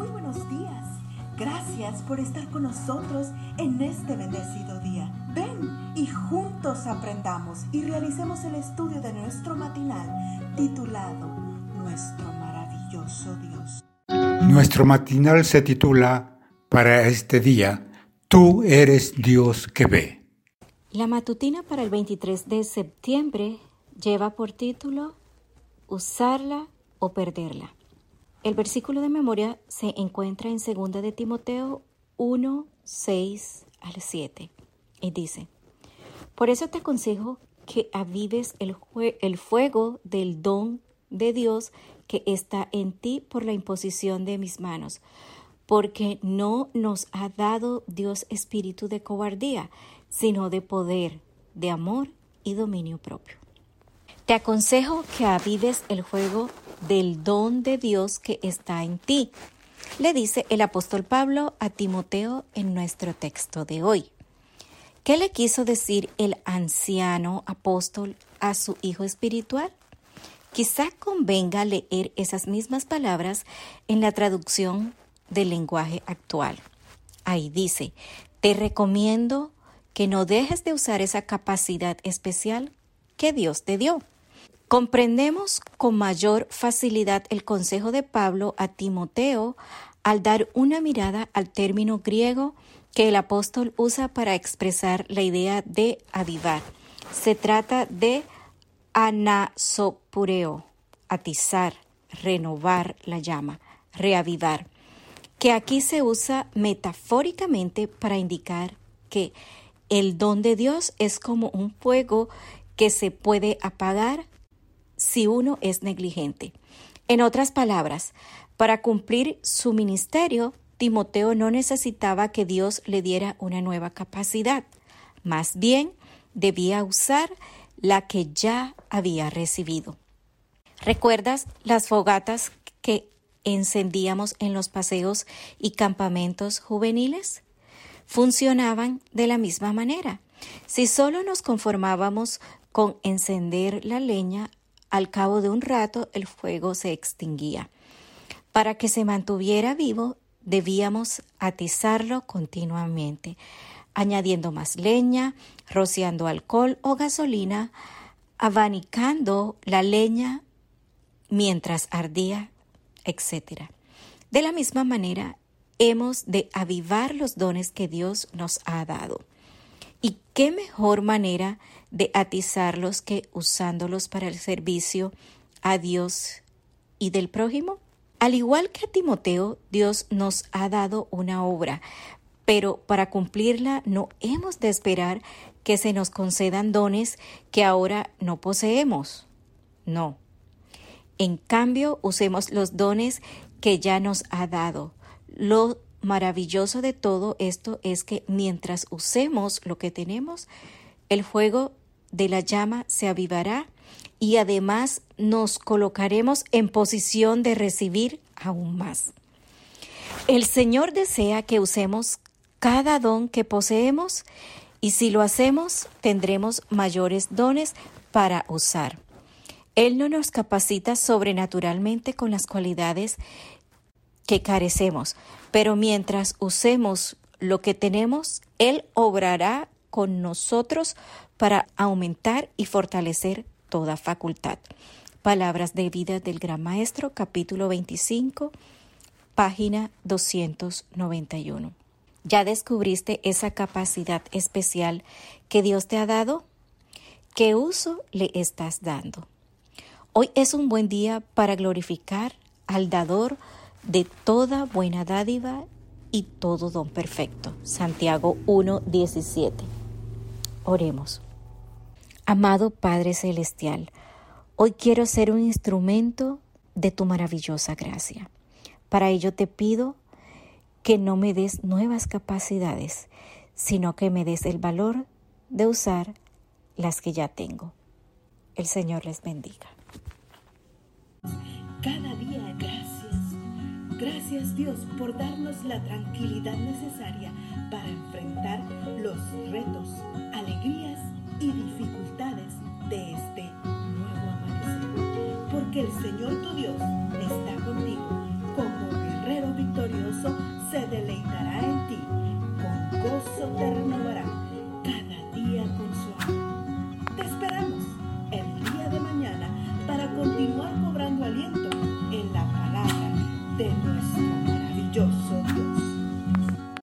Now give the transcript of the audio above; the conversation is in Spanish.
Muy buenos días. Gracias por estar con nosotros en este bendecido día. Ven y juntos aprendamos y realicemos el estudio de nuestro matinal titulado Nuestro maravilloso Dios. Nuestro matinal se titula para este día, Tú eres Dios que ve. La matutina para el 23 de septiembre lleva por título Usarla o perderla. El versículo de memoria se encuentra en 2 de Timoteo 1, 6 al 7 y dice, Por eso te aconsejo que avives el, el fuego del don de Dios que está en ti por la imposición de mis manos, porque no nos ha dado Dios espíritu de cobardía, sino de poder, de amor y dominio propio. Te aconsejo que avives el fuego del don de Dios que está en ti, le dice el apóstol Pablo a Timoteo en nuestro texto de hoy. ¿Qué le quiso decir el anciano apóstol a su hijo espiritual? Quizá convenga leer esas mismas palabras en la traducción del lenguaje actual. Ahí dice, te recomiendo que no dejes de usar esa capacidad especial que Dios te dio. Comprendemos con mayor facilidad el consejo de Pablo a Timoteo al dar una mirada al término griego que el apóstol usa para expresar la idea de avivar. Se trata de anasopureo, atizar, renovar la llama, reavivar, que aquí se usa metafóricamente para indicar que el don de Dios es como un fuego que se puede apagar si uno es negligente. En otras palabras, para cumplir su ministerio, Timoteo no necesitaba que Dios le diera una nueva capacidad, más bien debía usar la que ya había recibido. ¿Recuerdas las fogatas que encendíamos en los paseos y campamentos juveniles? Funcionaban de la misma manera. Si solo nos conformábamos con encender la leña al cabo de un rato el fuego se extinguía. Para que se mantuviera vivo debíamos atizarlo continuamente, añadiendo más leña, rociando alcohol o gasolina, abanicando la leña mientras ardía, etc. De la misma manera, hemos de avivar los dones que Dios nos ha dado. ¿Y qué mejor manera de atizarlos que usándolos para el servicio a Dios y del prójimo? Al igual que a Timoteo, Dios nos ha dado una obra, pero para cumplirla no hemos de esperar que se nos concedan dones que ahora no poseemos. No. En cambio, usemos los dones que ya nos ha dado. Lo maravilloso de todo esto es que mientras usemos lo que tenemos, el fuego de la llama se avivará y además nos colocaremos en posición de recibir aún más. El Señor desea que usemos cada don que poseemos y si lo hacemos tendremos mayores dones para usar. Él no nos capacita sobrenaturalmente con las cualidades que carecemos, pero mientras usemos lo que tenemos, Él obrará con nosotros para aumentar y fortalecer toda facultad. Palabras de vida del Gran Maestro, capítulo 25, página 291. ¿Ya descubriste esa capacidad especial que Dios te ha dado? ¿Qué uso le estás dando? Hoy es un buen día para glorificar al dador de toda buena dádiva y todo don perfecto. Santiago 1:17. Oremos. Amado Padre Celestial, hoy quiero ser un instrumento de tu maravillosa gracia. Para ello te pido que no me des nuevas capacidades, sino que me des el valor de usar las que ya tengo. El Señor les bendiga. Cada día Gracias Dios por darnos la tranquilidad necesaria para enfrentar los retos, alegrías y dificultades de este nuevo amanecer. Porque el Señor tu